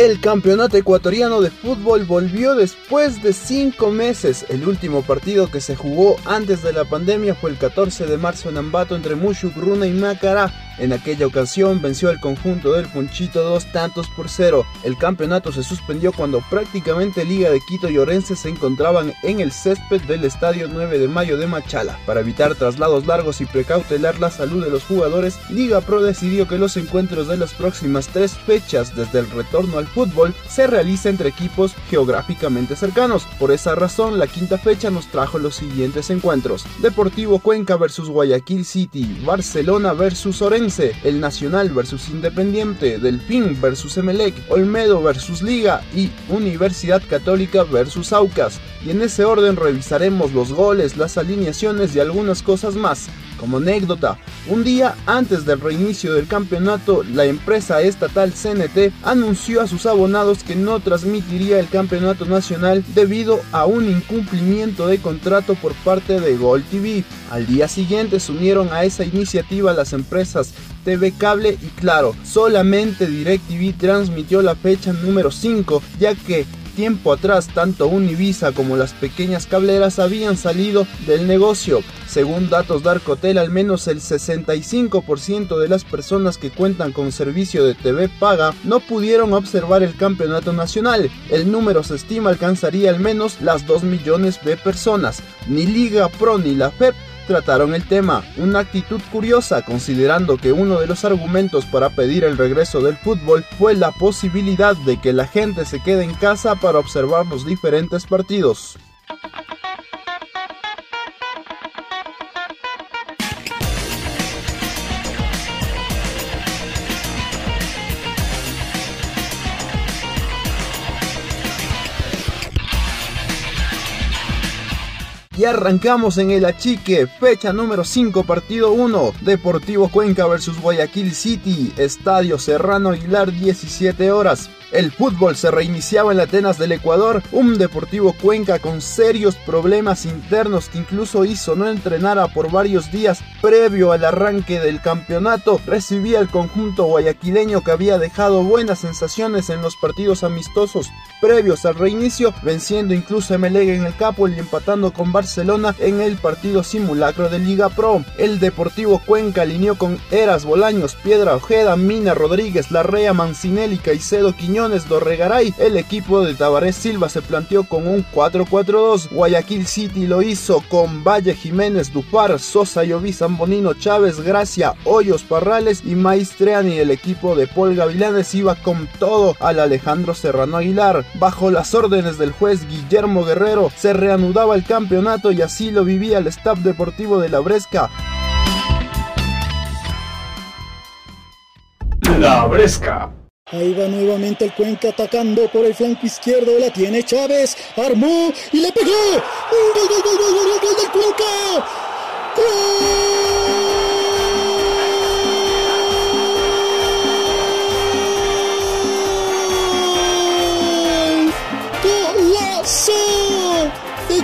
El campeonato ecuatoriano de fútbol volvió después de cinco meses. El último partido que se jugó antes de la pandemia fue el 14 de marzo en Ambato entre Mushuk, Runa y Macará. En aquella ocasión venció al conjunto del Punchito dos tantos por cero. El campeonato se suspendió cuando prácticamente Liga de Quito y Orense se encontraban en el césped del Estadio 9 de Mayo de Machala. Para evitar traslados largos y precautelar la salud de los jugadores, Liga Pro decidió que los encuentros de las próximas tres fechas desde el retorno al fútbol se realiza entre equipos geográficamente cercanos. Por esa razón, la quinta fecha nos trajo los siguientes encuentros. Deportivo Cuenca versus Guayaquil City, Barcelona versus Orense, el Nacional versus Independiente, Delfín versus Emelec, Olmedo versus Liga y Universidad Católica versus Aucas. Y en ese orden revisaremos los goles, las alineaciones y algunas cosas más. Como anécdota, un día antes del reinicio del campeonato, la empresa estatal CNT anunció a sus abonados que no transmitiría el campeonato nacional debido a un incumplimiento de contrato por parte de Gol TV. Al día siguiente se unieron a esa iniciativa las empresas TV Cable y Claro. Solamente DirecTV transmitió la fecha número 5, ya que tiempo atrás tanto Univiza como las pequeñas cableras habían salido del negocio. Según datos de Arcotel, al menos el 65% de las personas que cuentan con servicio de TV paga no pudieron observar el campeonato nacional. El número se estima alcanzaría al menos las 2 millones de personas. Ni Liga Pro ni la FEP trataron el tema, una actitud curiosa considerando que uno de los argumentos para pedir el regreso del fútbol fue la posibilidad de que la gente se quede en casa para observar los diferentes partidos. Y arrancamos en el Achique, fecha número 5, partido 1, Deportivo Cuenca versus Guayaquil City, Estadio Serrano Aguilar, 17 horas. El fútbol se reiniciaba en la Atenas del Ecuador, un Deportivo Cuenca con serios problemas internos que incluso hizo no entrenara por varios días previo al arranque del campeonato. Recibía el conjunto guayaquileño que había dejado buenas sensaciones en los partidos amistosos previos al reinicio, venciendo incluso a Melega en el Capo y empatando con Barcelona en el partido simulacro de Liga Pro. El Deportivo Cuenca alineó con Eras Bolaños, Piedra Ojeda, Mina Rodríguez, Larrea, Mancinelli, Caicedo, Quiñones, Dorregaray. El equipo de Tabarés Silva se planteó con un 4-4-2. Guayaquil City lo hizo con Valle Jiménez, Dupar, Sosa, Lloví, Zambonino, Chávez, Gracia, Hoyos, Parrales y Maestreani. El equipo de Paul Gavilanes iba con todo al Alejandro Serrano Aguilar. Bajo las órdenes del juez Guillermo Guerrero se reanudaba el campeonato y así lo vivía el staff deportivo de la Bresca. La Bresca. Ahí va nuevamente el Cuenca atacando por el flanco izquierdo. La tiene Chávez. Armó y le pegó. ¡Gol, gol, gol, gol, gol, gol del Cuenca! ¡Gol!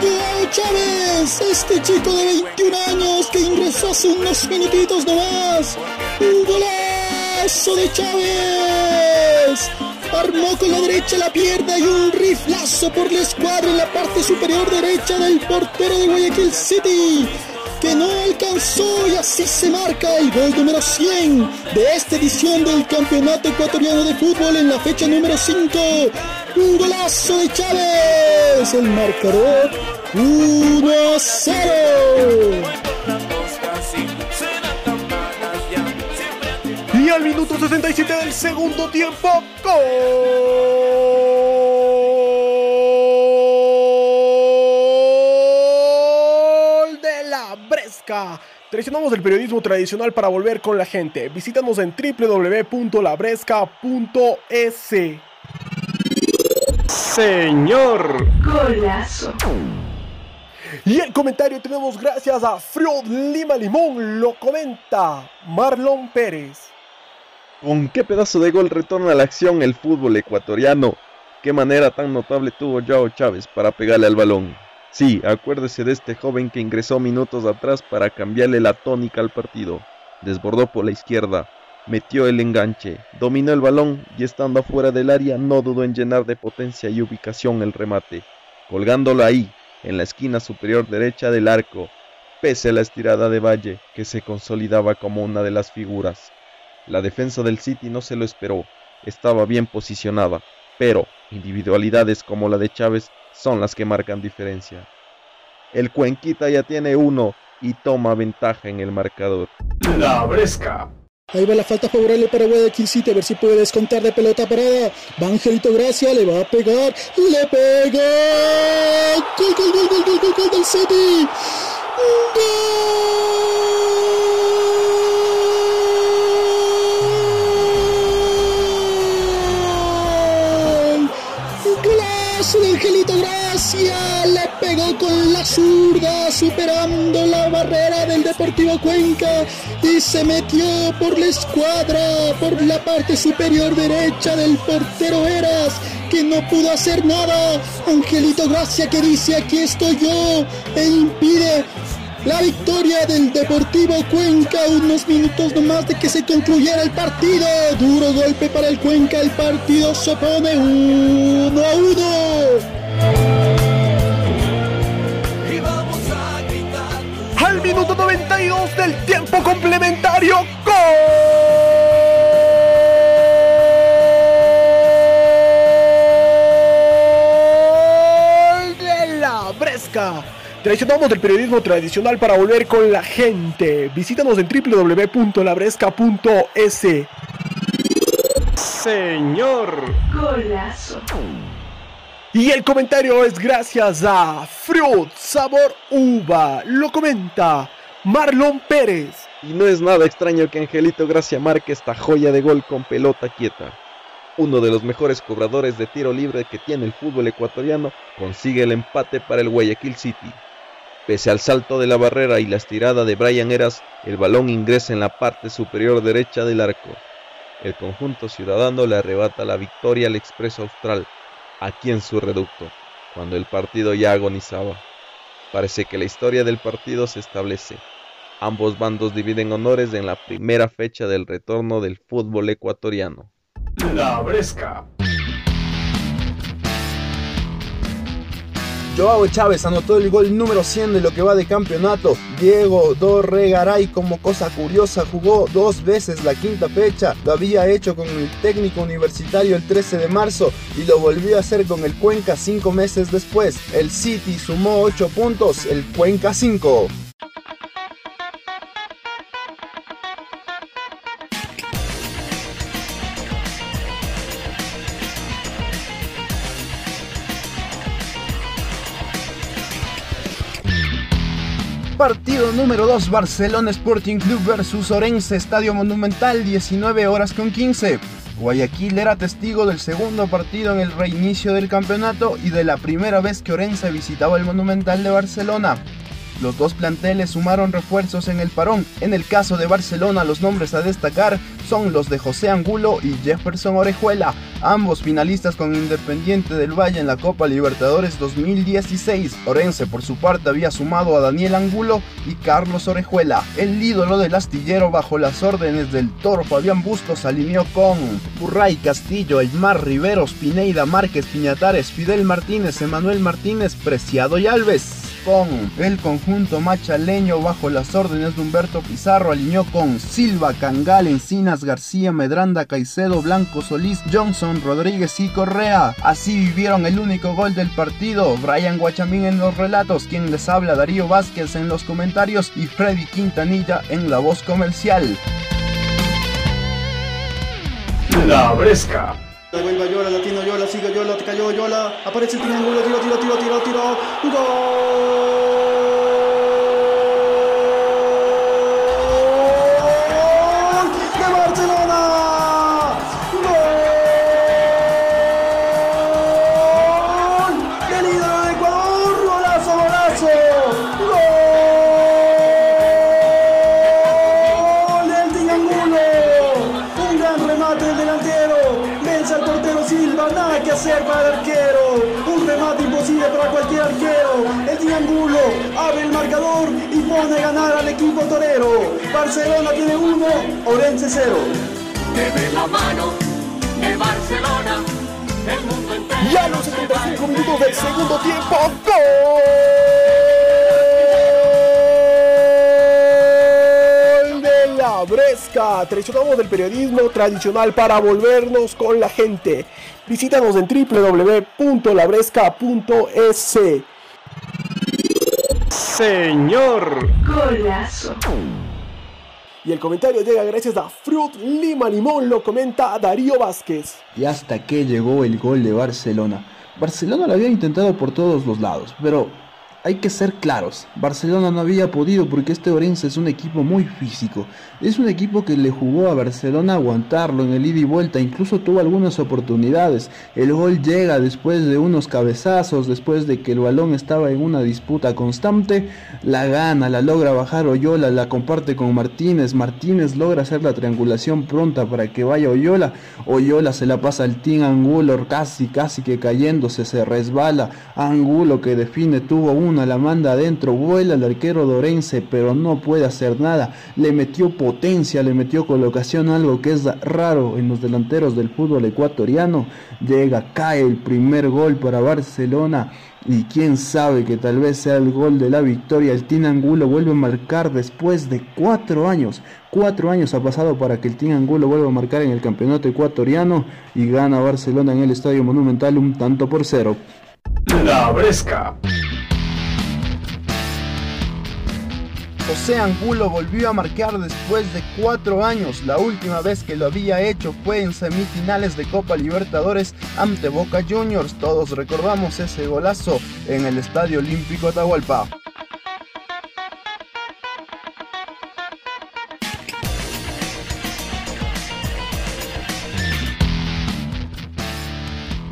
Joao Chávez, este chico de 21 años que ingresó hace unos minutitos nomás. ¡Un golazo de Chávez! Armó con la derecha la pierna y un riflazo por la escuadra en la parte superior derecha del portero de Guayaquil City que no alcanzó y así se marca el gol número 100 de esta edición del Campeonato Ecuatoriano de Fútbol en la fecha número 5. Un golazo de Chávez, el marcador 1 a 0. Y al minuto 67 del segundo tiempo, gol de la Bresca. Traicionamos el periodismo tradicional para volver con la gente. Visítanos en www.labresca.es. Señor. Golazo. Y el comentario tenemos gracias a Friod Lima Limón. Lo comenta Marlon Pérez. Con qué pedazo de gol retorna a la acción el fútbol ecuatoriano. Qué manera tan notable tuvo Joao Chávez para pegarle al balón. Sí, acuérdese de este joven que ingresó minutos atrás para cambiarle la tónica al partido. Desbordó por la izquierda, metió el enganche, dominó el balón y estando afuera del área no dudó en llenar de potencia y ubicación el remate, colgándolo ahí, en la esquina superior derecha del arco, pese a la estirada de Valle, que se consolidaba como una de las figuras. La defensa del City no se lo esperó, estaba bien posicionada, pero individualidades como la de Chávez son las que marcan diferencia. El Cuenquita ya tiene uno y toma ventaja en el marcador. La Bresca. Ahí va la falta favorable para Guayaquil City, a ver si puede descontar de pelota parada. Va Angelito Gracia, le va a pegar, le pega. Gol, gol, gol, gol, gol, gol, gol del City. Angelito Gracia, le pegó con la zurda, superando la barrera del Deportivo Cuenca y se metió por la escuadra, por la parte superior derecha del portero Eras que no pudo hacer nada. Angelito Gracia que dice, aquí estoy yo, e impide la victoria del Deportivo Cuenca, unos minutos nomás de que se concluyera el partido. Duro golpe para el Cuenca, el partido se pone 1 a 1. Minuto 92 del tiempo complementario, gol de la Bresca. Traicionamos del periodismo tradicional para volver con la gente. Visítanos en www.labresca.es. Señor. Golazo. Y el comentario es gracias a Fruit Sabor Uva. Lo comenta Marlon Pérez. Y no es nada extraño que Angelito Gracia marque esta joya de gol con pelota quieta. Uno de los mejores cobradores de tiro libre que tiene el fútbol ecuatoriano consigue el empate para el Guayaquil City. Pese al salto de la barrera y la estirada de Brian Eras, el balón ingresa en la parte superior derecha del arco. El conjunto ciudadano le arrebata la victoria al Expreso Austral, aquí en su reducto, cuando el partido ya agonizaba. Parece que la historia del partido se establece. Ambos bandos dividen honores en la primera fecha del retorno del fútbol ecuatoriano. La Bresca. Joao Chávez anotó el gol número 100 de lo que va de campeonato. Diego Dorregaray, como cosa curiosa, jugó dos veces la quinta fecha. Lo había hecho con el técnico universitario el 13 de marzo y lo volvió a hacer con el Cuenca cinco meses después. El City sumó 8 puntos, el Cuenca 5. Partido número 2, Barcelona Sporting Club versus Orense, Estadio Monumental, 19 horas con 15. Guayaquil era testigo del segundo partido en el reinicio del campeonato y de la primera vez que Orense visitaba el Monumental de Barcelona. Los dos planteles sumaron refuerzos en el parón. En el caso de Barcelona, los nombres a destacar son los de José Angulo y Jefferson Orejuela, ambos finalistas con Independiente del Valle en la Copa Libertadores 2016. Orense, por su parte, había sumado a Daniel Angulo y Carlos Orejuela. El ídolo del astillero, bajo las órdenes del toro Fabián Bustos, alineó con Burray Castillo, Aymar Riveros, Pineida Márquez, Piñatares, Fidel Martínez, Emanuel Martínez, Preciado y Alves con el conjunto machaleño bajo las órdenes de Humberto Pizarro alineó con Silva, Cangal, Encinas, García, Medranda, Caicedo, Blanco, Solís, Johnson, Rodríguez y Correa. Así vivieron el único gol del partido. Brian Guachamín en los relatos, quien les habla Darío Vázquez en los comentarios y Freddy Quintanilla en la voz comercial. La Bresca. Vuelva Yola, latino Yola, sigue Yola, te cayó Yola, aparece el triángulo, tiro, tiro, tiro, tiro, tiro, gol Barcelona tiene uno, Orense cero. Debe la mano de Barcelona. El mundo entero. Ya los 75 minutos del segundo tiempo. ¡Gol! De la Bresca. Traicionamos del periodismo tradicional para volvernos con la gente. Visítanos en www.labresca.es. Señor. Golazo. Y el comentario llega gracias a Fruit Lima Limón, lo comenta Darío Vázquez. Y hasta que llegó el gol de Barcelona. Barcelona lo había intentado por todos los lados, pero hay que ser claros, Barcelona no había podido porque este Orense es un equipo muy físico. Es un equipo que le jugó a Barcelona aguantarlo en el ida y vuelta, incluso tuvo algunas oportunidades. El gol llega después de unos cabezazos, después de que el balón estaba en una disputa constante, la gana, la logra bajar Oyola, la comparte con Martínez, Martínez logra hacer la triangulación pronta para que vaya Oyola, Oyola se la pasa al Team Angulo casi casi que cayéndose, se resbala, Angulo que define, tuvo la manda adentro, vuela el arquero Dorense, pero no puede hacer nada, le metió potencia, le metió colocación, algo que es raro en los delanteros del fútbol ecuatoriano, llega, cae el primer gol para Barcelona, y quién sabe que tal vez sea el gol de la victoria. El Team Angulo vuelve a marcar después de cuatro años. Cuatro años ha pasado para que el Team Angulo vuelva a marcar en el campeonato ecuatoriano y gana Barcelona en el Estadio Monumental un tanto por cero. La Bresca. José Angulo volvió a marcar después de cuatro años. La última vez que lo había hecho fue en semifinales de Copa Libertadores ante Boca Juniors. Todos recordamos ese golazo en el Estadio Olímpico Atahualpa.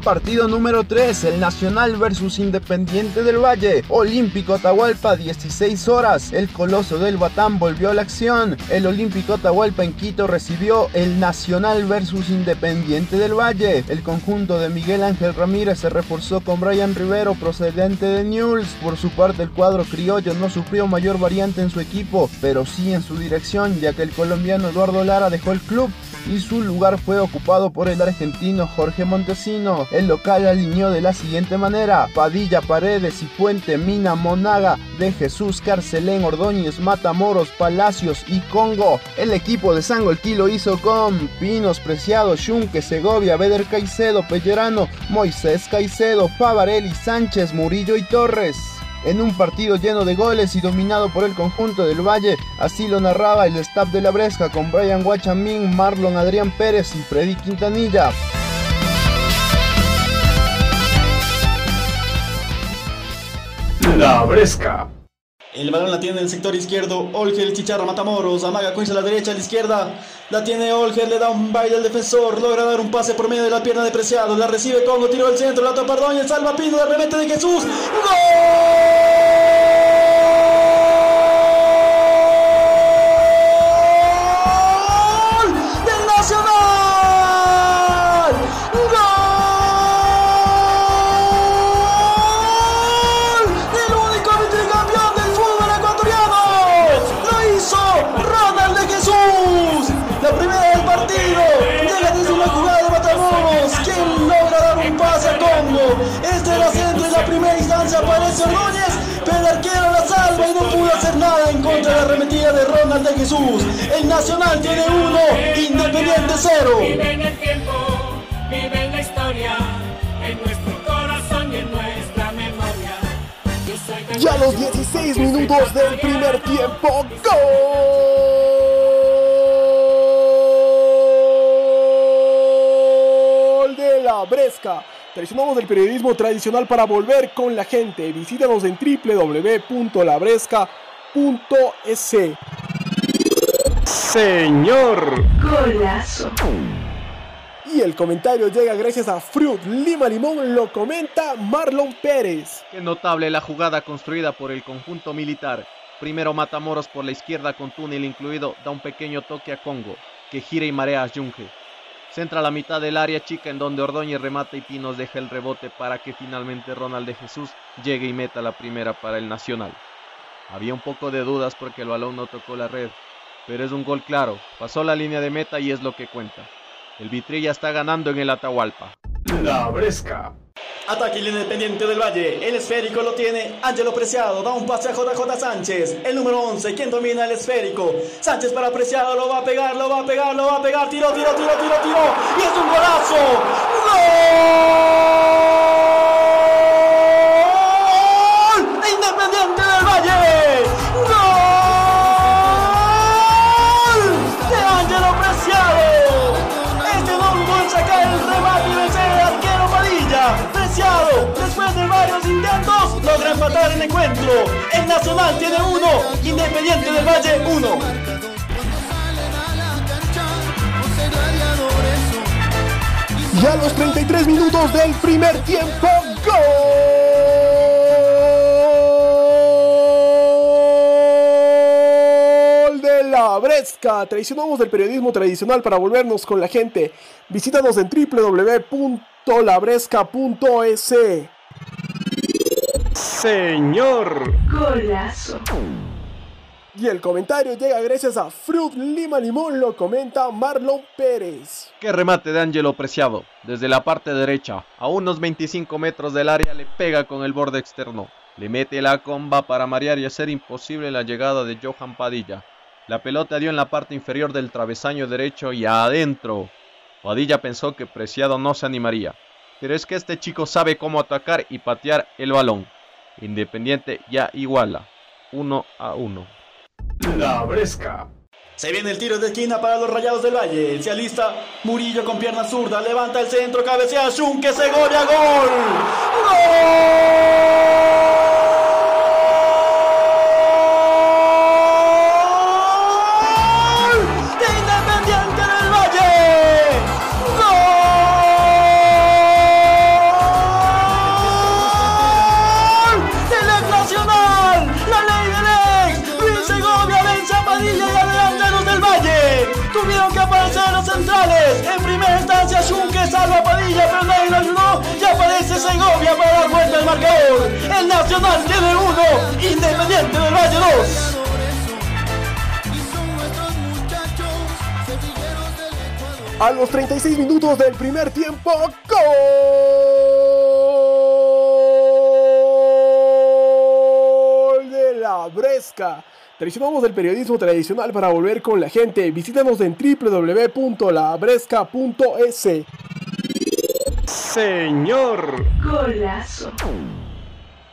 Partido número 3, el Nacional versus Independiente del Valle. Olímpico Atahualpa, 16 horas. El Coloso del Batán volvió a la acción. El Olímpico Atahualpa en Quito recibió el Nacional versus Independiente del Valle. El conjunto de Miguel Ángel Ramírez se reforzó con Brian Rivero procedente de Newell's. Por su parte, el cuadro criollo no sufrió mayor variante en su equipo, pero sí en su dirección, ya que el colombiano Eduardo Lara dejó el club y su lugar fue ocupado por el argentino Jorge Montesino. El local alineó de la siguiente manera: Padilla, Paredes y Puente, Mina, Monaga, de Jesús, Carcelén, Ordóñez, Matamoros, Palacios y Congo. El equipo de Sangolquí lo hizo con Pinos, Preciado, Shunque, Segovia, Beder Caicedo, Pellerano, Moisés Caicedo, Favarelli, Sánchez, Murillo y Torres en un partido lleno de goles y dominado por el conjunto del Valle. Así lo narraba el staff de la Bresca con Brian Guachamín, Marlon Adrián Pérez y Freddy Quintanilla. La Bresca. El balón la tiene en el sector izquierdo. Olger, Chicharra, Matamoros. Amaga Coins a la derecha, a la izquierda. La tiene Olger, le da un baile al defensor. Logra dar un pase por medio de la pierna de Preciado. La recibe Congo, tiro del centro. La tapa Ordóñez, salva Pino, de remete de Jesús. ¡Gol! De Jesús. El Nacional tiene uno, Independiente cero. Vive en el tiempo, vive en la historia, en nuestro corazón y en nuestra memoria. Ya los 16 minutos del primer tiempo. Gol de la Bresca. Traicionamos del periodismo tradicional para volver con la gente. Visítanos en www.labresca.es. Señor. Golazo. Y el comentario llega gracias a Fruit Lima Limón, lo comenta Marlon Pérez. Qué notable la jugada construida por el conjunto militar. Primero Matamoros por la izquierda con túnel incluido da un pequeño toque a Congo, que gira y marea a Junge. Centra a la mitad del área chica en donde Ordóñez remata y Pinos deja el rebote para que finalmente Ronald de Jesús llegue y meta la primera para el Nacional. Había un poco de dudas porque el balón no tocó la red, pero es un gol claro, pasó la línea de meta y es lo que cuenta. El Vitrilla está ganando en el Atahualpa. La Bresca. Ataque el Independiente del Valle. El esférico lo tiene Ángelo Preciado. Da un pase a JJ Sánchez. El número 11. quien domina el esférico? Sánchez para Preciado. Lo va a pegar, lo va a pegar, lo va a pegar. Tiro, tiro, tiro, tiro, tiro. Y es un golazo. ¡Gol! Empatar el encuentro. El Nacional tiene uno, Independiente del Valle uno. Y a los 33 minutos del primer tiempo, gol de la Bresca. Traicionamos del periodismo tradicional para volvernos con la gente. Visítanos en www.labresca.es. Señor. Golazo. Y el comentario llega gracias a Fruit Lima Limón, lo comenta Marlon Pérez. Qué remate de Ángelo Preciado. Desde la parte derecha, a unos 25 metros del área, le pega con el borde externo. Le mete la comba para marear y hacer imposible la llegada de Johan Padilla. La pelota dio en la parte inferior del travesaño derecho y adentro. Padilla pensó que Preciado no se animaría. Pero es que este chico sabe cómo atacar y patear el balón. Independiente ya iguala. 1 a 1. La Bresca. Se viene el tiro de esquina para los Rayados del Valle. Se alista Murillo con pierna zurda. Levanta el centro, cabecea Shunque, Segovia, gol. ¡Gol! El Nacional tiene uno. Independiente del Valle dos. A los 36 minutos del primer tiempo, gol de la Bresca. Traicionamos del periodismo tradicional para volver con la gente. Visítanos en www.labresca.es. Señor. Golazo.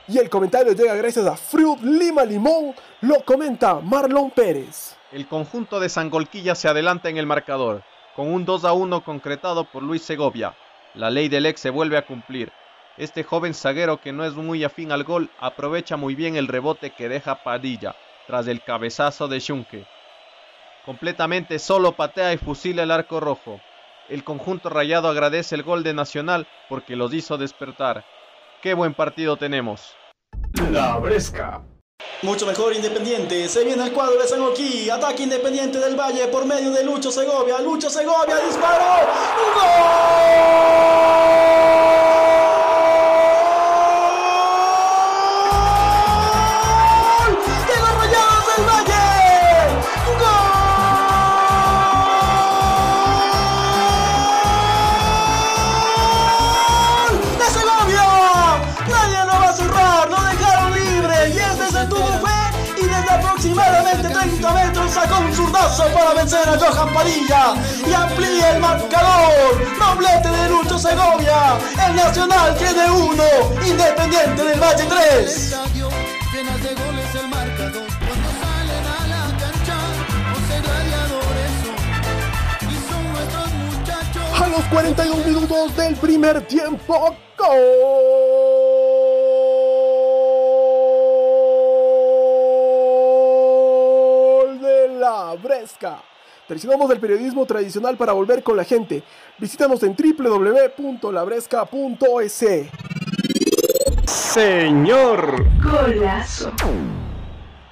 Y el comentario llega gracias a Fruit Lima Limón. Lo comenta Marlon Pérez. El conjunto de Sangolquilla se adelanta en el marcador, con un 2 a 1 concretado por Luis Segovia. La ley del ex se vuelve a cumplir. Este joven zaguero que no es muy afín al gol aprovecha muy bien el rebote que deja Padilla tras el cabezazo de Shunke. Completamente solo patea y fusila el arco rojo. El conjunto rayado agradece el gol de Nacional porque los hizo despertar. Qué buen partido tenemos. La Bresca. Mucho mejor Independiente. Se viene el cuadro de Sangoquí. Ataque Independiente del Valle por medio de Lucho Segovia. Lucho Segovia disparó. ¡Gol! Para vencer a Johan Padilla. Y amplía el marcador. Doblete de Lucho Segovia. El Nacional tiene uno. Independiente del Valle 3. Llenas de goles el marcador cuando salen a la cancha, 11 gladiadores son y son nuestros muchachos. A los 42 minutos del primer tiempo, gol la Bresca. Traicionamos del periodismo tradicional para volver con la gente. Visítanos en www.labresca.es. Señor. Golazo.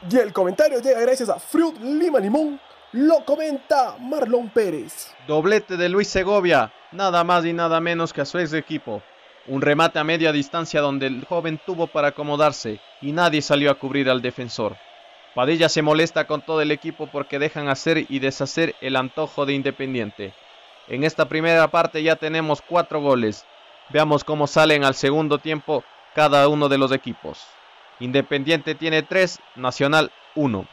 Y el comentario llega gracias a Fruit Lima Limón. lo comenta Marlon Pérez. Doblete de Luis Segovia, nada más y nada menos que a su ex equipo. Un remate a media distancia donde el joven tuvo para acomodarse y nadie salió a cubrir al defensor. Padilla se molesta con todo el equipo porque dejan hacer y deshacer el antojo de Independiente. En esta primera parte ya tenemos cuatro goles. Veamos cómo salen al segundo tiempo cada uno de los equipos. Independiente tiene tres, Nacional uno.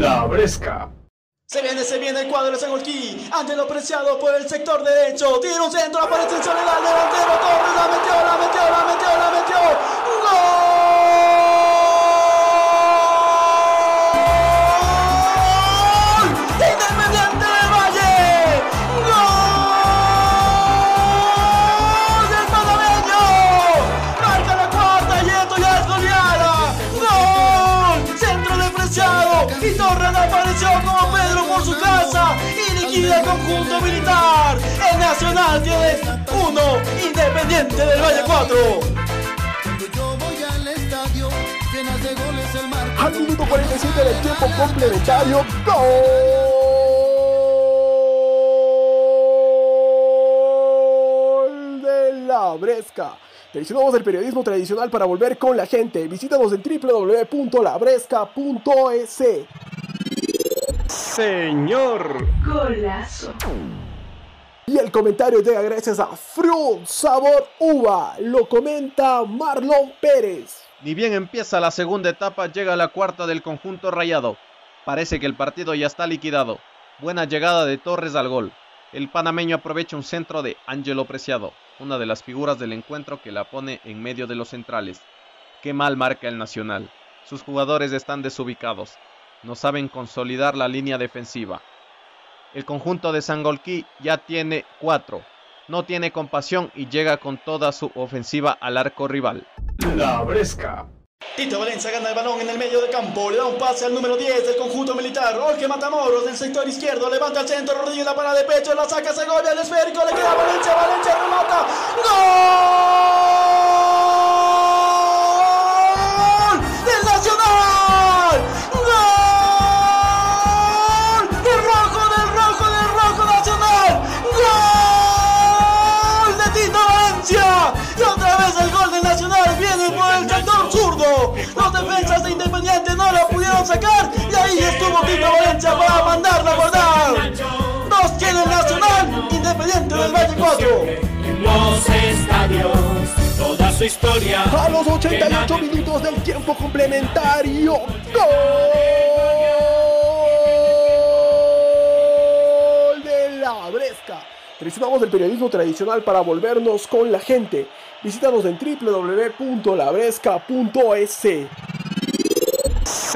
La Bresca. Se viene, se viene el cuadro de Sangolquí. Ángelo preciado por el sector derecho. Tira un centro, aparece en soledad. Delantero, Torres la metió, la metió, la metió, la metió. ¡Gol! Nacional tiene uno, Independiente del Valle 4. Al minuto 47 del tiempo complementario, gol de la Bresca. Traicionamos el periodismo tradicional para volver con la gente. Visítanos en www.labresca.es. Señor. Golazo. Y el comentario llega gracias a Fruit Sabor Uva. Lo comenta Marlon Pérez. Ni bien empieza la segunda etapa, llega la cuarta del conjunto rayado. Parece que el partido ya está liquidado. Buena llegada de Torres al gol. El panameño aprovecha un centro de Ángelo Preciado, una de las figuras del encuentro que la pone en medio de los centrales. Qué mal marca el Nacional. Sus jugadores están desubicados. No saben consolidar la línea defensiva. El conjunto de Sangolquí ya tiene cuatro. No tiene compasión y llega con toda su ofensiva al arco rival. La Bresca. Tito Valencia gana el balón en el medio de campo, le da un pase al número 10 del conjunto militar, Jorge Matamoros del sector izquierdo, levanta al centro, Rodríguez la para de pecho, la saca Segovia, el esférico, le queda a Valencia, Valencia remata, ¡Gol! Sacar y ahí estuvo Tito Valencia para mandarlo a guardar. Dos tiene el Nacional, Independiente del Valle 4. En los estadios, toda su historia. A los 88 minutos del tiempo complementario, gol de la Bresca. Traicionamos el periodismo tradicional para volvernos con la gente. Visítanos en www.labresca.es.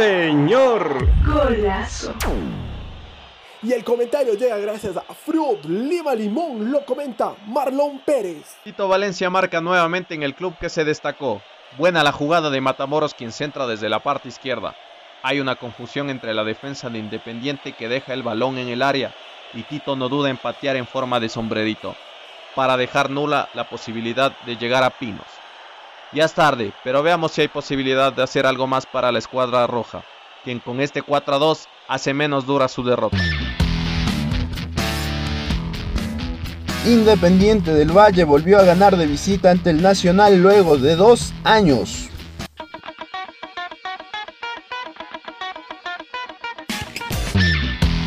Señor. Golazo. Y el comentario llega gracias a Fruit Lima Limón, lo comenta Marlon Pérez. Tito Valencia marca nuevamente en el club que se destacó. Buena la jugada de Matamoros quien centra desde la parte izquierda. Hay una confusión entre la defensa de Independiente que deja el balón en el área y Tito no duda en patear en forma de sombrerito para dejar nula la posibilidad de llegar a Pinos. Ya es tarde, pero veamos si hay posibilidad de hacer algo más para la escuadra roja, quien con este 4 a 2 hace menos dura su derrota. Independiente del Valle volvió a ganar de visita ante el Nacional luego de dos años.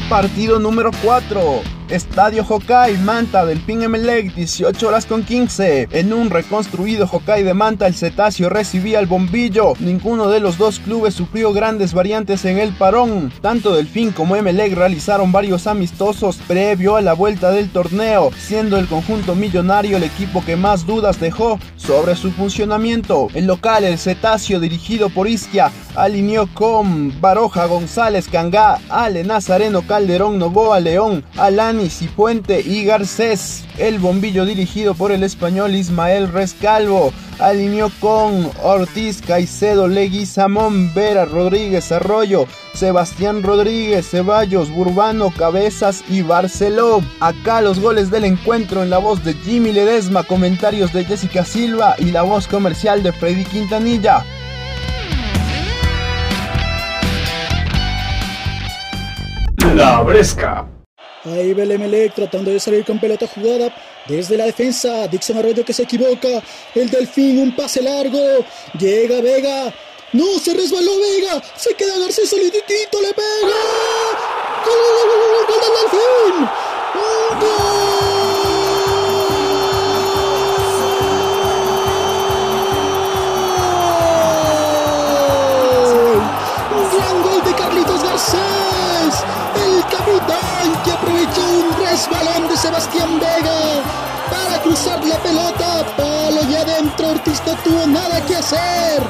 Partido número 4. Estadio Hokai, Manta del Pin Emelec, 18 horas con 15. En un reconstruido Hokai de Manta, el Cetáceo recibía el bombillo. Ninguno de los dos clubes sufrió grandes variantes en el parón. Tanto Delfín como Emelec realizaron varios amistosos previo a la vuelta del torneo, siendo el conjunto millonario el equipo que más dudas dejó sobre su funcionamiento. El local, el Cetáceo, dirigido por Isquia, alineó con Baroja González Cangá, Ale Nazareno Calderón Novoa León, Alan Cipuente y Garcés. El bombillo dirigido por el español Ismael Rescalvo alineó con Ortiz, Caicedo, Leguizamón, Vera, Rodríguez, Arroyo, Sebastián Rodríguez, Ceballos, Burbano, Cabezas y Barceló. Acá los goles del encuentro en la voz de Jimmy Ledesma, comentarios de Jessica Silva y la voz comercial de Freddy Quintanilla. La Bresca. Ahí va el Emelec tratando de salir con pelota jugada desde la defensa. Dixon Arroyo que se equivoca. El Delfín, un pase largo. Llega Vega. No, se resbaló Vega. Se queda Garcés solitito, le pega. ¡Gol, gol, gol, gol, del Delfín! ¡Un gol! Un resbalón de Sebastián Vega para cruzar la pelota. Palo y adentro Ortiz no tuvo nada que hacer.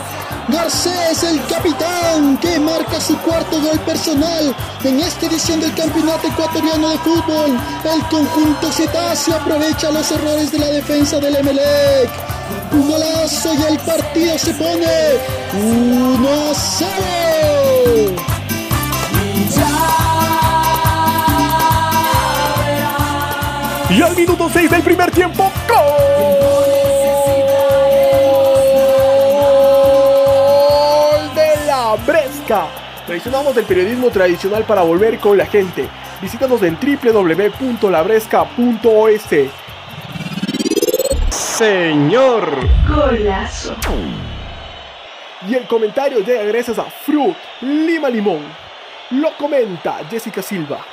Garcés, el capitán, que marca su cuarto gol personal en esta edición del Campeonato Ecuatoriano de Fútbol. El conjunto cetáceo aprovecha los errores de la defensa del Emelec. Un golazo y el partido se pone 1 a 0. Y al minuto 6 del primer tiempo, ¡Gol de la Bresca! Traicionamos el periodismo tradicional para volver con la gente. Visítanos en www.labresca.os. Señor. Golazo. Y el comentario llega gracias a Fruit Lima Limón. Lo comenta Jessica Silva.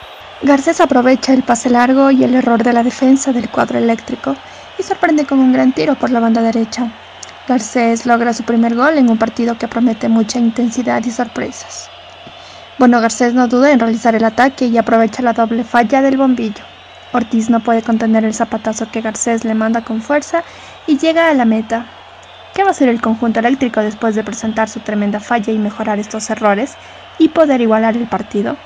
Garcés aprovecha el pase largo y el error de la defensa del cuadro eléctrico y sorprende con un gran tiro por la banda derecha. Garcés logra su primer gol en un partido que promete mucha intensidad y sorpresas. Bueno, Garcés no duda en realizar el ataque y aprovecha la doble falla del bombillo. Ortiz no puede contener el zapatazo que Garcés le manda con fuerza y llega a la meta. ¿Qué va a hacer el conjunto eléctrico después de presentar su tremenda falla y mejorar estos errores y poder igualar el partido?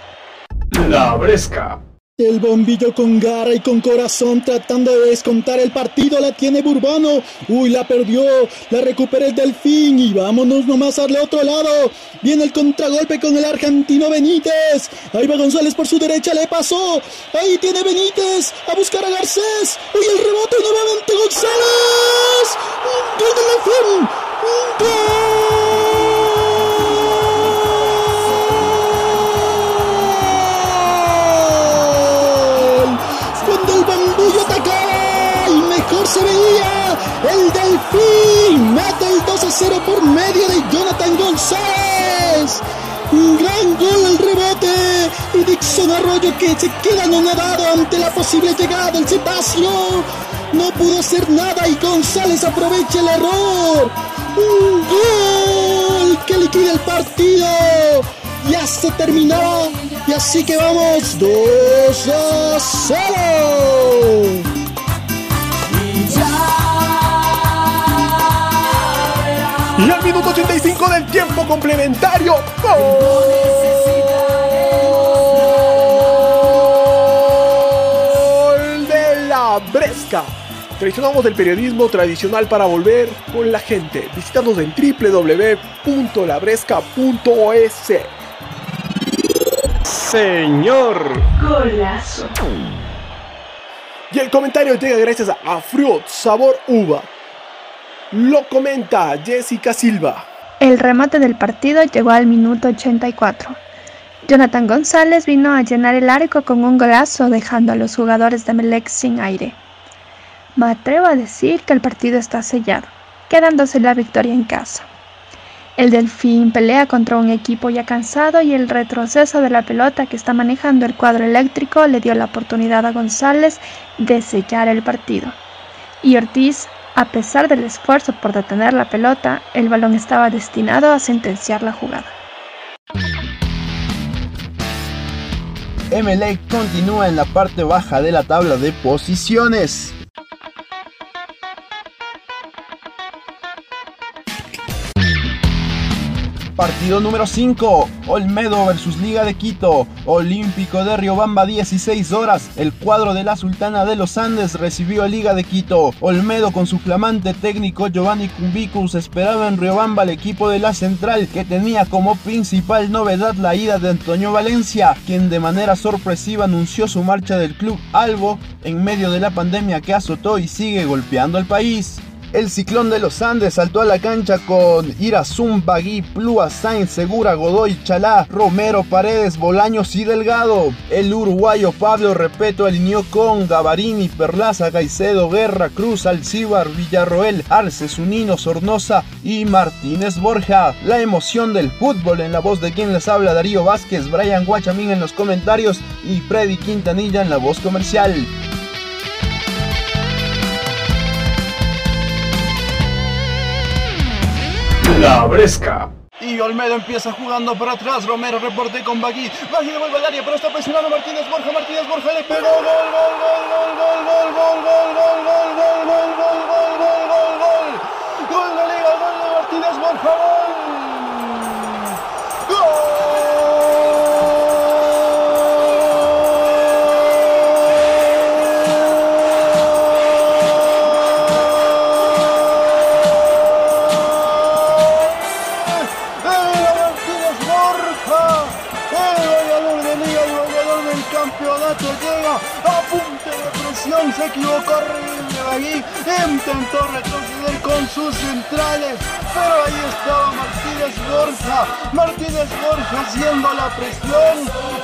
La Bresca. El bombillo con garra y con corazón tratando de descontar el partido la tiene Burbano. Uy, la perdió. La recupera el Delfín y vámonos nomás al otro lado. Viene el contragolpe con el argentino Benítez. Ahí va González por su derecha, le pasó. Ahí tiene Benítez a buscar a Garcés. Uy, el rebote nuevamente González. Un gol del Delfín. Un gol. Se veía, el Delfín mete el 2 a 0 por medio de Jonathan González. Un gran gol el rebote y Dixon Arroyo que se queda anonadado ante la posible llegada del cetáceo. No pudo hacer nada y González aprovecha el error. Un gol que liquida el partido. Ya se terminó y así que vamos 2 a 0. Y al minuto 85 del tiempo complementario, gol de la Bresca. Traicionamos el periodismo tradicional para volver con la gente. Visítanos en www.labresca.es. Señor. Golazo. Y el comentario llega gracias a Fruit Sabor Uva. Lo comenta Jessica Silva. El remate del partido llegó al minuto 84. Jonathan González vino a llenar el arco con un golazo dejando a los jugadores de Melec sin aire. Me atrevo a decir que el partido está sellado, quedándose la victoria en casa. El Delfín pelea contra un equipo ya cansado y el retroceso de la pelota que está manejando el cuadro eléctrico le dio la oportunidad a González de sellar el partido. Y Ortiz, a pesar del esfuerzo por detener la pelota, el balón estaba destinado a sentenciar la jugada. Emelec continúa en la parte baja de la tabla de posiciones. Partido número 5, Olmedo versus Liga de Quito, Olímpico de Riobamba 16 horas, el cuadro de la Sultana de los Andes recibió a Liga de Quito, Olmedo con su flamante técnico Giovanni Cumbicus esperaba en Riobamba al equipo de la Central que tenía como principal novedad la ida de Antonio Valencia, quien de manera sorpresiva anunció su marcha del club Albo en medio de la pandemia que azotó y sigue golpeando al país. El ciclón de los Andes saltó a la cancha con Irazum, Bagui, Plúa, Sainz, Segura, Godoy, Chalá, Romero, Paredes, Bolaños y Delgado. El uruguayo Pablo Repeto alineó con Gavarini, Perlaza, Caicedo, Guerra, Cruz, Alcíbar, Villarroel, Arce, Zunino, Sornosa y Martínez Borja. La emoción del fútbol en la voz de quien les habla Darío Vázquez, Brian Guachamín en los comentarios y Freddy Quintanilla en la voz comercial. La. Y Olmedo empieza jugando para atrás. Romero reporte con Bagui. Bagui devuelve al área, pero está presionando Martínez Borja. Martínez Borja le pegó. Gol, gol, gol, gol, gol, gol, gol, gol, gol, gol, gol, gol, gol, gol, gol, gol, gol. Gol de Liga, gol de Martínez Borja. Gol. Campeonato llega a punta de presión, se equivocó Bagui, intentó retroceder con sus centrales, pero ahí estaba Martínez Borja, Martínez Borja haciendo la presión,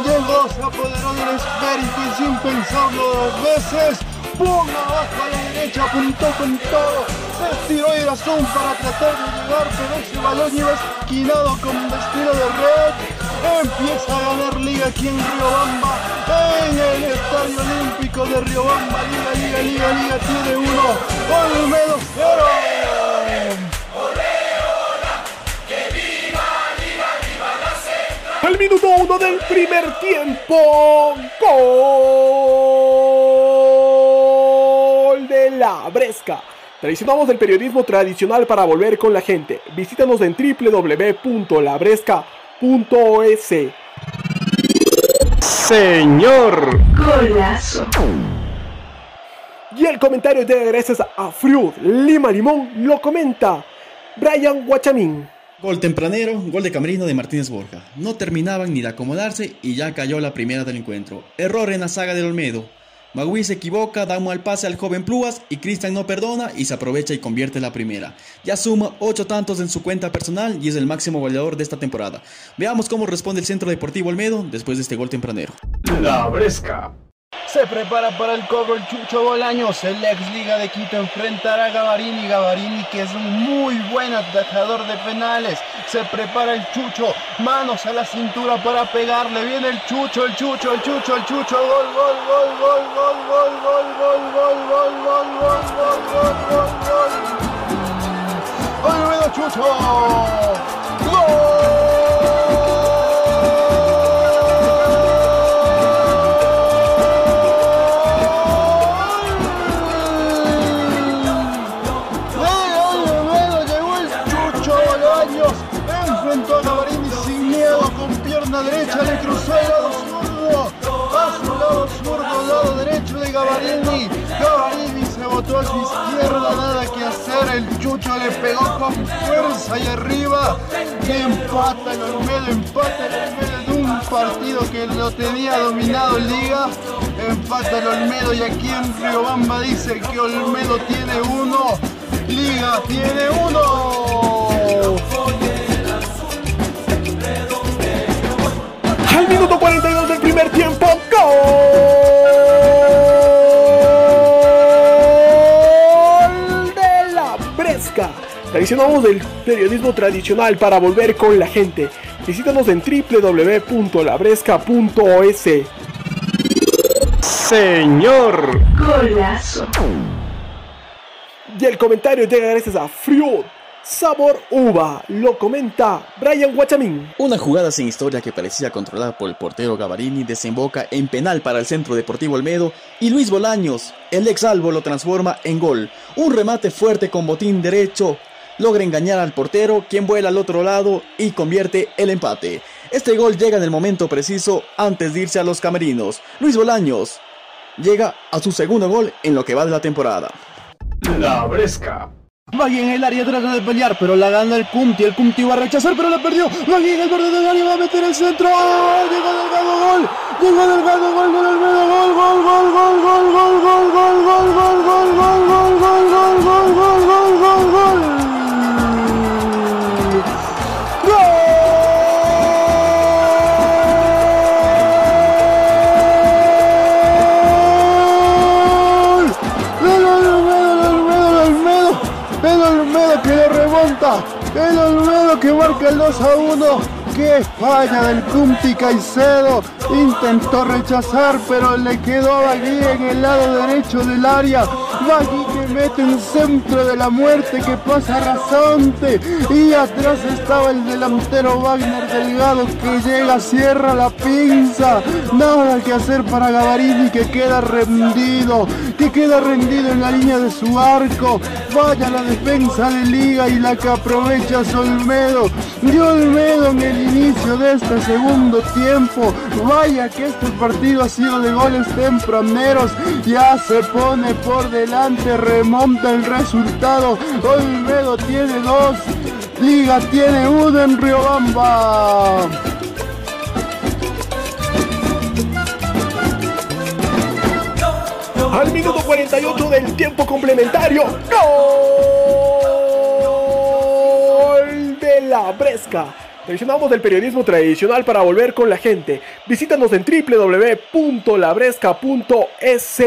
llegó, se apoderó del esférico y sin pensarlo dos veces, ¡pum! abajo a la derecha, apuntó con todo, se estiró Irazún para tratar de llegar, pero ese balón iba esquinado con destino de red. Empieza a ganar Liga aquí en Riobamba, en el Estadio Olímpico de Riobamba. Liga, Liga, Liga, Liga tiene uno, Olmedo cero. Al minuto uno del primer tiempo. Gol de la Bresca. Traicionamos el periodismo tradicional para volver con la gente. Visítanos en www.labresca.es. Señor. Golazo. Y el comentario de gracias a Fruit Lima Limón lo comenta Brian Guachamín. Gol tempranero, gol de Camerino de Martínez Borja. No terminaban ni de acomodarse y ya cayó la primera del encuentro. Error en la saga del Olmedo. Magui se equivoca, da mal pase al joven Plúas y Cristian no perdona y se aprovecha y convierte la primera. Ya suma 8 tantos en su cuenta personal y es el máximo goleador de esta temporada. Veamos cómo responde el Centro Deportivo Olmedo después de este gol tempranero. La Bresca. Se prepara para el cobro el Chucho Bolaños. El ex Liga de Quito enfrentará a Gavarini. Gavarini que es un muy buen atajador de penales. Se prepara el Chucho. Manos a la cintura para pegarle. Viene el Chucho, el Chucho, el Chucho, el Chucho. Gol, gol, gol, gol, gol, gol, gol, gol, gol, gol, gol, gol, gol, gol, gol, gol. Olmedo Chucho. Izquierda, nada que hacer, el Chucho le pegó con fuerza y arriba, empata el Olmedo, empata el Olmedo en un partido que lo tenía dominado Liga, empata el Olmedo y aquí en Riobamba dice que Olmedo tiene uno, Liga tiene uno. Al minuto 42 del primer tiempo. Traicionamos del periodismo tradicional para volver con la gente. Visítanos en www.labresca.es. Señor. Golazo. Y el comentario llega gracias a Fruit Sabor Uva. Lo comenta Brian Guachamín. Una jugada sin historia que parecía controlada por el portero Gavarini desemboca en penal para el Centro Deportivo Olmedo y Luis Bolaños, el ex Albo, lo transforma en gol. Un remate fuerte con botín derecho logra engañar al portero, quien vuela al otro lado y convierte el empate. Este gol llega en el momento preciso antes de irse a los camerinos. Luis Bolaños llega a su segundo gol en lo que va de la temporada. La Bresca. Magui en el área trata de pelear, pero la gana el Cumti. El Cumti va a rechazar, pero la perdió. Magui en el borde del área va a meter el centro. ¡Oh! Llegó Delgado, gol. Llegó Delgado, gol, gol, gol, gol, gol, gol, gol, gol, gol, gol, gol, gol, gol, gol, gol, gol, gol, marca el 2 a 1. ¡Qué falla del Cumti Caicedo! Intentó rechazar, pero le quedó a Bagui en el lado derecho del área. Bagui que mete un centro de la muerte que pasa rasante. Y atrás estaba el delantero Wagner Delgado que llega, cierra la pinza. Nada que hacer para Gavarini que queda rendido. Que queda rendido en la línea de su arco. Vaya la defensa de Liga y la que aprovecha Solmedo. Y Olmedo en el inicio de este segundo tiempo. Vaya que este partido ha sido de goles tempraneros. Ya se pone por delante, remonta el resultado. Olmedo tiene dos, Liga tiene uno en Riobamba. Al minuto 48 del tiempo complementario, gol de la Bresca. Mencionamos del periodismo tradicional para volver con la gente. Visítanos en www.labresca.es.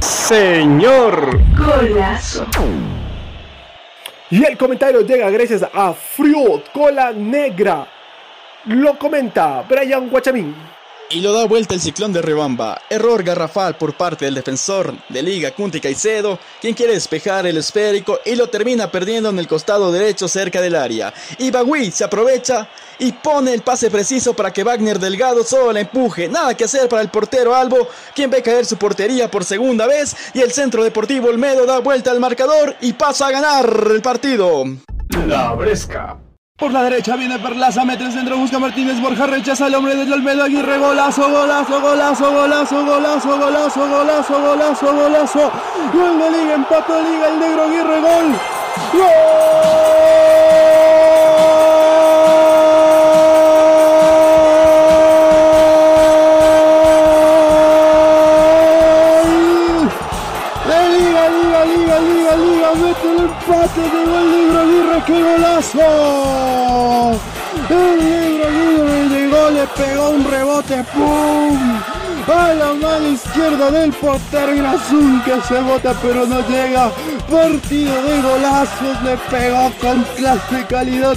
Señor. Golazo. Y el comentario llega gracias a Fruit Cola Negra. Lo comenta Brian Guachamín. Y lo da vuelta el ciclón de Rebamba. Error garrafal por parte del defensor de Liga Cunti Caicedo, quien quiere despejar el esférico y lo termina perdiendo en el costado derecho cerca del área. Y se aprovecha y pone el pase preciso para que Wagner Delgado solo la empuje. Nada que hacer para el portero Albo, quien ve caer su portería por segunda vez. Y el Centro Deportivo Olmedo da vuelta al marcador y pasa a ganar el partido. La Bresca. Por la derecha viene Perlaza, mete el centro, busca Martínez Borja, rechaza al hombre del Olmedo Aguirre, golazo, golazo, golazo, golazo, golazo, golazo, golazo, golazo, golazo. Gol de Liga, empate Liga, el negro Aguirre, gol. ¡Gol! De empate de gol negro Aguirre, qué golazo. Le pegó un rebote, ¡pum! A la mano izquierda del portero Irazún que se bota pero no llega. Partido de golazos, le pegó con clase, calidad,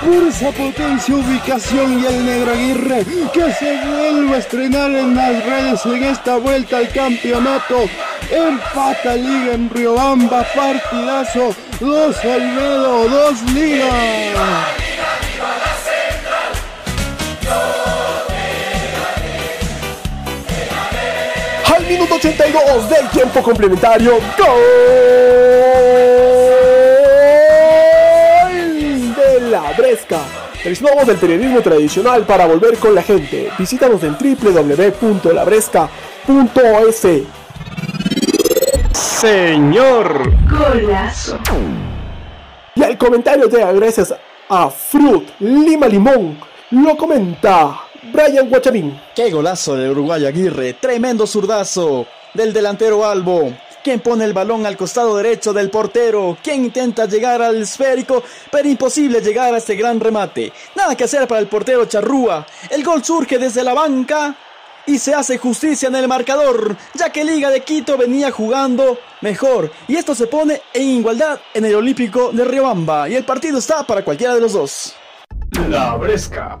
fuerza, potencia, ubicación y el negro Aguirre que se vuelve a estrenar en las redes en esta vuelta al campeonato. Empata Liga en Riobamba, partidazo, dos Olmedo, dos Liga. Minuto 82 del tiempo complementario, gol de la Bresca. Revisamos del periodismo tradicional para volver con la gente. Visítanos en www.labresca.es. Señor. Golazo. Y el comentario llega gracias a Fruit Lima Limón. Lo comenta Brian Guachamín. ¡Qué golazo del Uruguayo Aguirre! ¡Tremendo zurdazo del delantero Albo! Quien pone el balón al costado derecho del portero, quien intenta llegar al esférico, pero imposible llegar a este gran remate. Nada que hacer para el portero Charrúa. El gol surge desde la banca y se hace justicia en el marcador, ya que Liga de Quito venía jugando mejor y esto se pone en igualdad en el Olímpico de Riobamba y el partido está para cualquiera de los dos. La Bresca.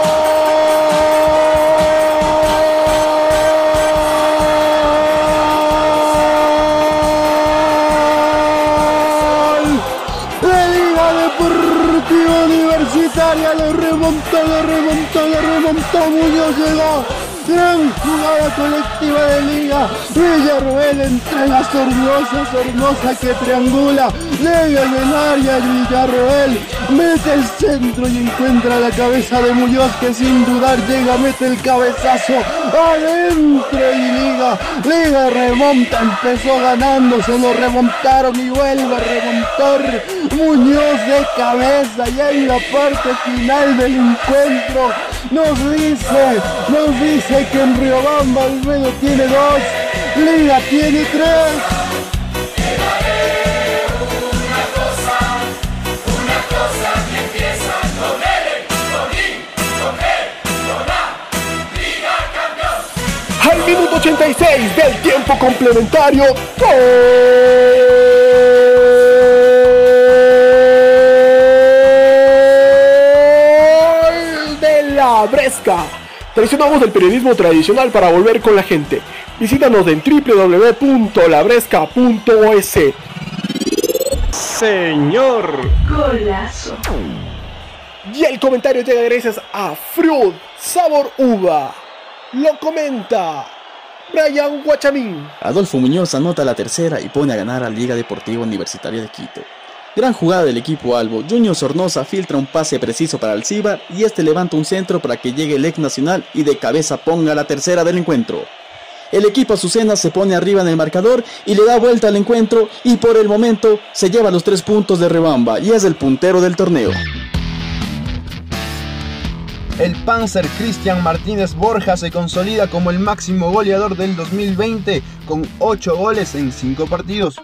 Muñoz llegó. Gran jugada colectiva de liga. Villarroel entrega Sornosa, Sornosa que triangula. Llega en el área el Villarroel. Mete el centro y encuentra la cabeza de Muñoz que sin dudar llega, mete el cabezazo adentro y Liga. Liga remonta, empezó ganando, se lo remontaron y vuelve a remontar. Muñoz de cabeza ya en la parte final del encuentro nos dice, nos dice que en Riobamba Olmedo tiene dos, Liga tiene tres. Al minuto 86 del tiempo complementario, ¡gol! Traicionamos el periodismo tradicional para volver con la gente. Visítanos en www.labresca.es. Señor. Golazo. Y el comentario llega gracias a Fruit Sabor Uva. Lo comenta Brian Guachamín. Adolfo Muñoz anota la tercera y pone a ganar a Liga Deportiva Universitaria de Quito. Gran jugada del equipo Albo. Junior Sornosa filtra un pase preciso para Alcibar y este levanta un centro para que llegue el ex nacional y de cabeza ponga la tercera del encuentro. El equipo Azucena se pone arriba en el marcador y le da vuelta al encuentro y por el momento se lleva los tres puntos de Rebamba y es el puntero del torneo. El Panzer Cristian Martínez Borja se consolida como el máximo goleador del 2020 con 8 goles en 5 partidos.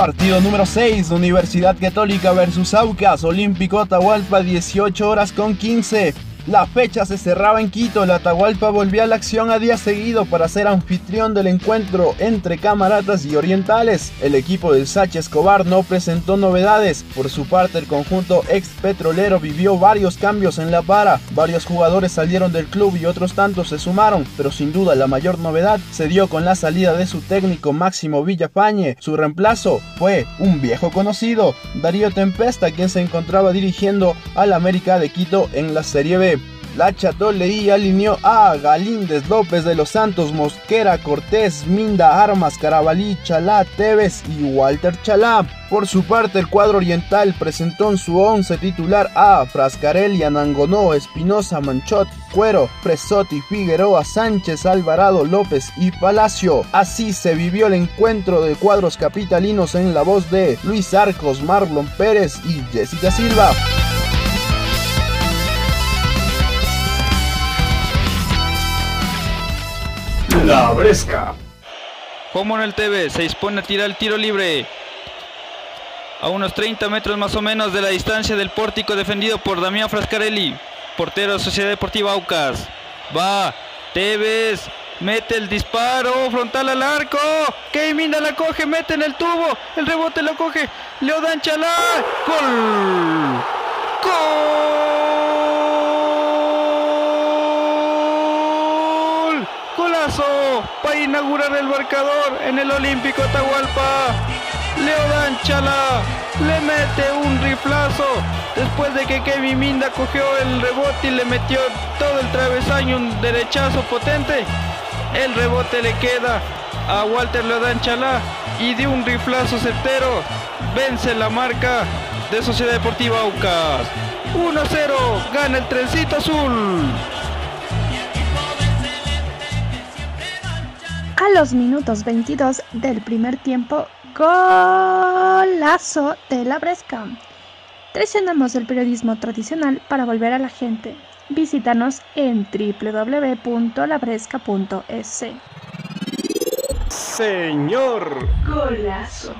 Partido número 6, Universidad Católica versus Aucas, Olímpico Atahualpa, 18 horas con 15. La fecha se cerraba en Quito, la Atahualpa volvía a la acción a día seguido para ser anfitrión del encuentro entre Camaratas y Orientales. El equipo del Sachi Escobar no presentó novedades, por su parte el conjunto ex petrolero vivió varios cambios en la para, varios jugadores salieron del club y otros tantos se sumaron, pero sin duda la mayor novedad se dio con la salida de su técnico Máximo Villafañe, su reemplazo fue un viejo conocido, Darío Tempesta, quien se encontraba dirigiendo al América de Quito en la Serie B. La Chatoleí alineó a Galíndez López de los Santos, Mosquera, Cortés, Minda, Armas, Carabalí, Chalá, Tevez y Walter Chalá. Por su parte, el cuadro oriental presentó en su once titular a Frascarelli, Anangonó, Espinosa, Manchot, Cuero, Presotti, Figueroa, Sánchez, Alvarado, López y Palacio. Así se vivió el encuentro de cuadros capitalinos en la voz de Luis Arcos, Marlon Pérez y Jessica Silva. La Bresca. Juan Manuel TV se dispone a tirar el tiro libre. A unos 30 metros más o menos de la distancia del pórtico defendido por Damián Frascarelli, portero de Sociedad Deportiva Aucas. Va, Tevez, mete el disparo, frontal al arco. Kevin Minda la coge, mete en el tubo, el rebote lo coge. Leodan Chalá, gol. ¡Gol! ¡Golazo! Para inaugurar el marcador en el Olímpico Atahualpa. Leodan Chalá le mete un riflazo después de que Kevin Minda cogió el rebote y le metió todo el travesaño un derechazo potente. El rebote le queda a Walter Leodan Chalá y de un riflazo certero vence la marca de Sociedad Deportiva Aucas. 1-0, gana el trencito azul. A los minutos 22 del primer tiempo, golazo de la Bresca. Traicionamos el periodismo tradicional para volver a la gente. Visítanos en www.labresca.es. Señor. Golazo.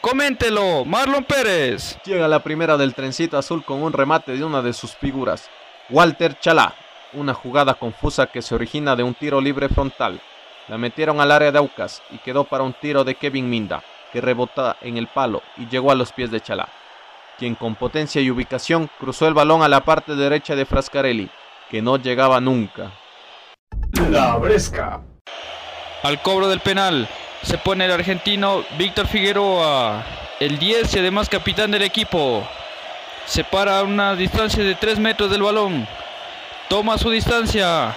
Coméntelo, Marlon Pérez. Llega la primera del trencito azul con un remate de una de sus figuras, Walter Chalá. Una jugada confusa que se origina de un tiro libre frontal. La metieron al área de Aucas y quedó para un tiro de Kevin Minda, que rebota en el palo y llegó a los pies de Chalá, quien con potencia y ubicación cruzó el balón a la parte derecha de Frascarelli, que no llegaba nunca. La Bresca. Al cobro del penal se pone el argentino Víctor Figueroa, el 10 y además capitán del equipo. Se para a una distancia de 3 metros del balón. Toma su distancia.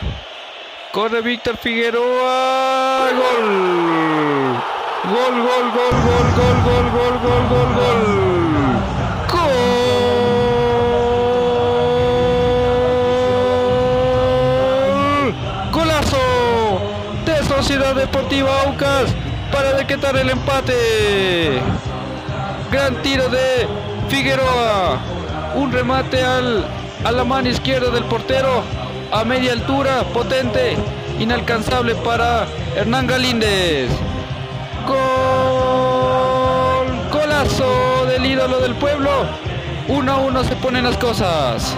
Corre Víctor Figueroa. Gol. Gol, gol, gol, gol, gol, gol, gol, gol, gol, gol. Gol. Golazo de Sociedad Deportiva Aucas para decretar el empate. Gran tiro de Figueroa. Un remate al, a la mano izquierda del portero. A media altura, potente, inalcanzable para Hernán Galíndez. Gol, golazo del ídolo del pueblo. Uno a uno se ponen las cosas.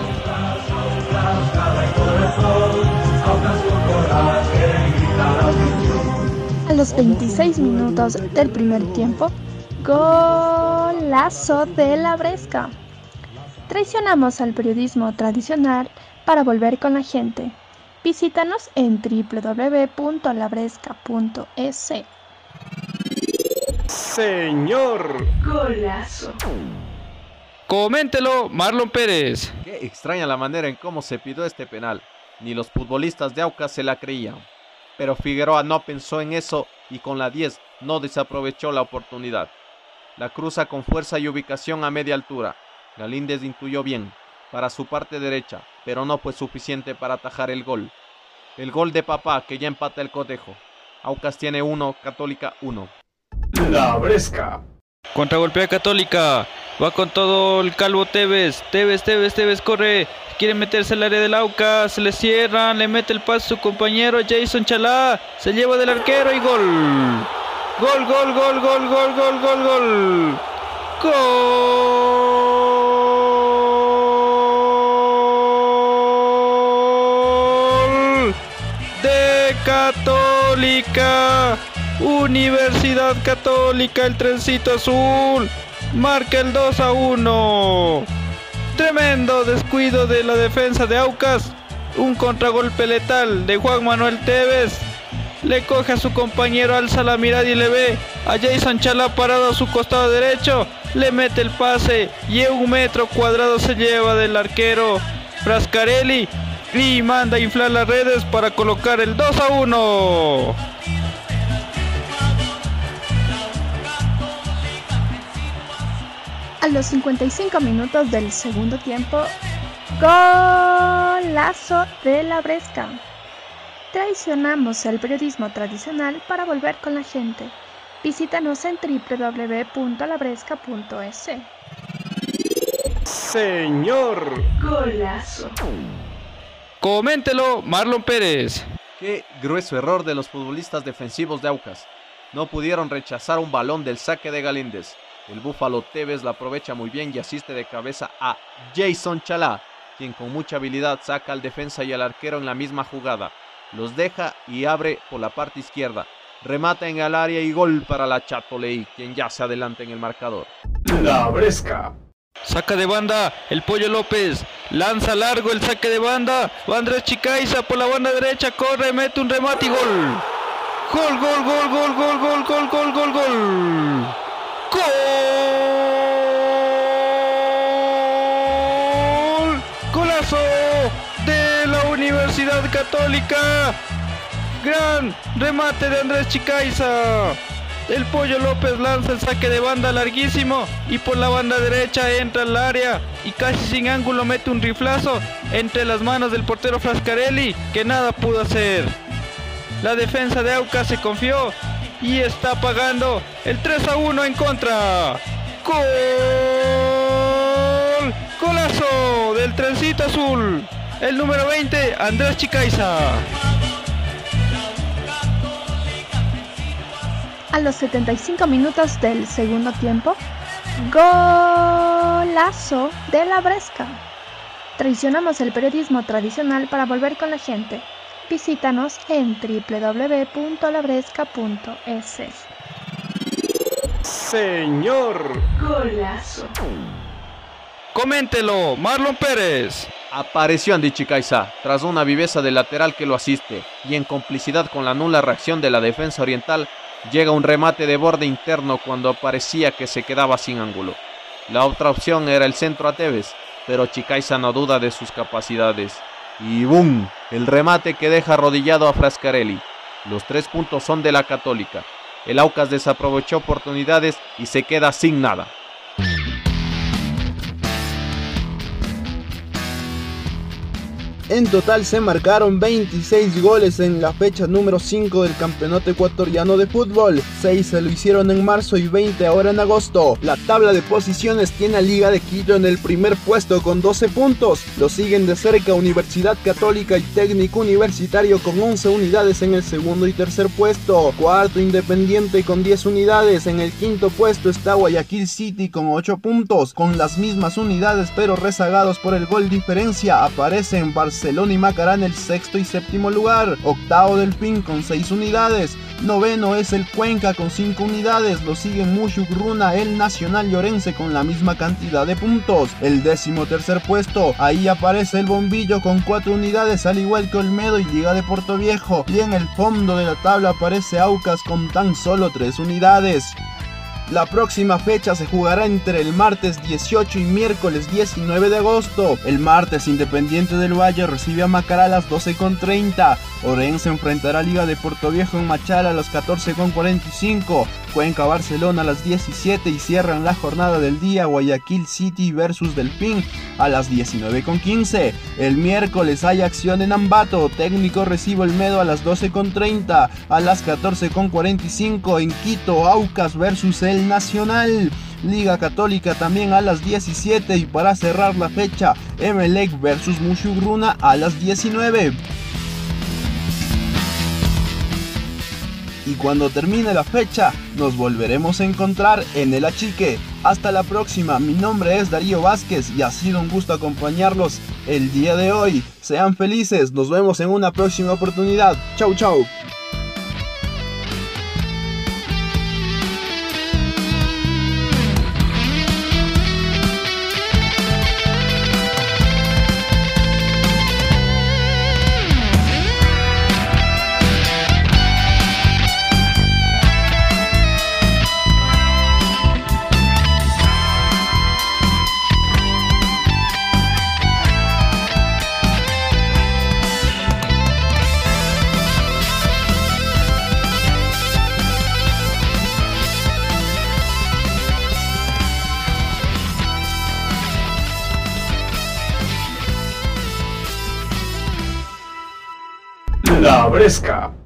A los 26 minutos del primer tiempo, golazo de la Bresca. Traicionamos al periodismo tradicional para volver con la gente. Visítanos en www.labresca.es. Señor. Golazo. Coméntelo, Marlon Pérez. Qué extraña la manera en cómo se pidió este penal. Ni los futbolistas de Aucas se la creían. Pero Figueroa no pensó en eso y con la 10 no desaprovechó la oportunidad. La cruza con fuerza y ubicación a media altura. Galíndez intuyó bien para su parte derecha, pero no fue suficiente para atajar el gol. El gol de papá que ya empata el cotejo. Aucas tiene 1, Católica 1. La Bresca. Contragolpea Católica. Va con todo el calvo Tevez. Tevez, Tevez, Tevez corre. Quiere meterse al área del Aucas. Se le cierran. Le mete el pase a su compañero Jason Chalá. Se lleva del arquero y gol. Gol, gol, gol, gol, gol, gol, gol, gol. Gol Católica. Universidad Católica, el trencito azul. Marca el 2 a 1. Tremendo descuido de la defensa de Aucas. Un contragolpe letal de Juan Manuel Tevez. Le coge a su compañero, alza la mirada y le ve a Jason Chalá parado a su costado derecho. Le mete el pase y un metro cuadrado se lleva del arquero Frascarelli y manda a inflar las redes para colocar el 2 a 1. A los 55 minutos del segundo tiempo, golazo de la Bresca. Traicionamos el periodismo tradicional para volver con la gente. Visítanos en www.labresca.es. Señor. Golazo. Coméntelo, Marlon Pérez. Qué grueso error de los futbolistas defensivos de Aucas. No pudieron rechazar un balón del saque de Galíndez. El Búfalo Tevez la aprovecha muy bien y asiste de cabeza a Jason Chalá, quien con mucha habilidad saca al defensa y al arquero en la misma jugada. Los deja y abre por la parte izquierda. Remata en el área y gol para la Chatoleí, quien ya se adelanta en el marcador. La Bresca. Saca de banda el Pollo López. Lanza largo el saque de banda. Va Andrés Chicaiza por la banda derecha. Corre, mete un remate y gol. Gol, gol, gol, gol, gol, gol, gol, gol, gol, gol. Gol. Golazo de la Universidad Católica. Gran remate de Andrés Chicaiza. El Pollo López lanza el saque de banda larguísimo y por la banda derecha entra al área y casi sin ángulo mete un riflazo entre las manos del portero Frascarelli que nada pudo hacer. La defensa de Aucas se confió y está pagando el 3 a 1 en contra. Gol. Golazo del trencito azul. El número 20, Andrés Chicaiza. A los 75 minutos del segundo tiempo, golazo de la Bresca. Traicionamos el periodismo tradicional para volver con la gente. Visítanos en www.labresca.es. Señor. Golazo. Coméntelo, Marlon Pérez. Apareció Andy Chicaiza tras una viveza del lateral que lo asiste y en complicidad con la nula reacción de la defensa oriental llega un remate de borde interno cuando parecía que se quedaba sin ángulo. La otra opción era el centro a Tevez, pero Chicaiza no duda de sus capacidades. Y ¡boom! El remate que deja arrodillado a Frascarelli. Los tres puntos son de la Católica. El Aucas desaprovechó oportunidades y se queda sin nada. En total se marcaron 26 goles en la fecha número 5 del campeonato ecuatoriano de fútbol. 6 se lo hicieron en marzo y 20 ahora en agosto. La tabla de posiciones tiene a Liga de Quito en el primer puesto con 12 puntos. Lo siguen de cerca Universidad Católica y Técnico Universitario con 11 unidades en el segundo y tercer puesto. Cuarto Independiente con 10 unidades. En el quinto puesto está Guayaquil City con 8 puntos. Con las mismas unidades pero rezagados por el gol diferencia aparecen Barcelona y Macará en el sexto y séptimo lugar. Octavo Delfín con 6 unidades. Noveno es el Cuenca con 5 unidades. Lo siguen Mushugruna, el Nacional Llorense con la misma cantidad de puntos. El décimo tercer puesto, ahí aparece el Bombillo con 4 unidades, al igual que Olmedo y Liga de Puerto Viejo. Y en el fondo de la tabla aparece Aucas con tan solo 3 unidades. La próxima fecha se jugará entre el martes 18 y miércoles 19 de agosto. El martes Independiente del Valle recibe a Macará a las 12.30. Orense enfrentará a Liga de Puerto Viejo en Machala a las 14.45. Cuenca Barcelona a las 17 y cierran la jornada del día Guayaquil City versus Delfín a las 19.15. El miércoles hay acción en Ambato. Técnico recibe el Medo a las 12.30. A las 14.45 en Quito Aucas versus el Nacional. Liga Católica también a las 17 y para cerrar la fecha Emelec versus Mushugruna a las 19. Y cuando termine la fecha, nos volveremos a encontrar en el Achique. Hasta la próxima, mi nombre es Darío Vázquez y ha sido un gusto acompañarlos el día de hoy. Sean felices, nos vemos en una próxima oportunidad. Chau chau. La Bresca.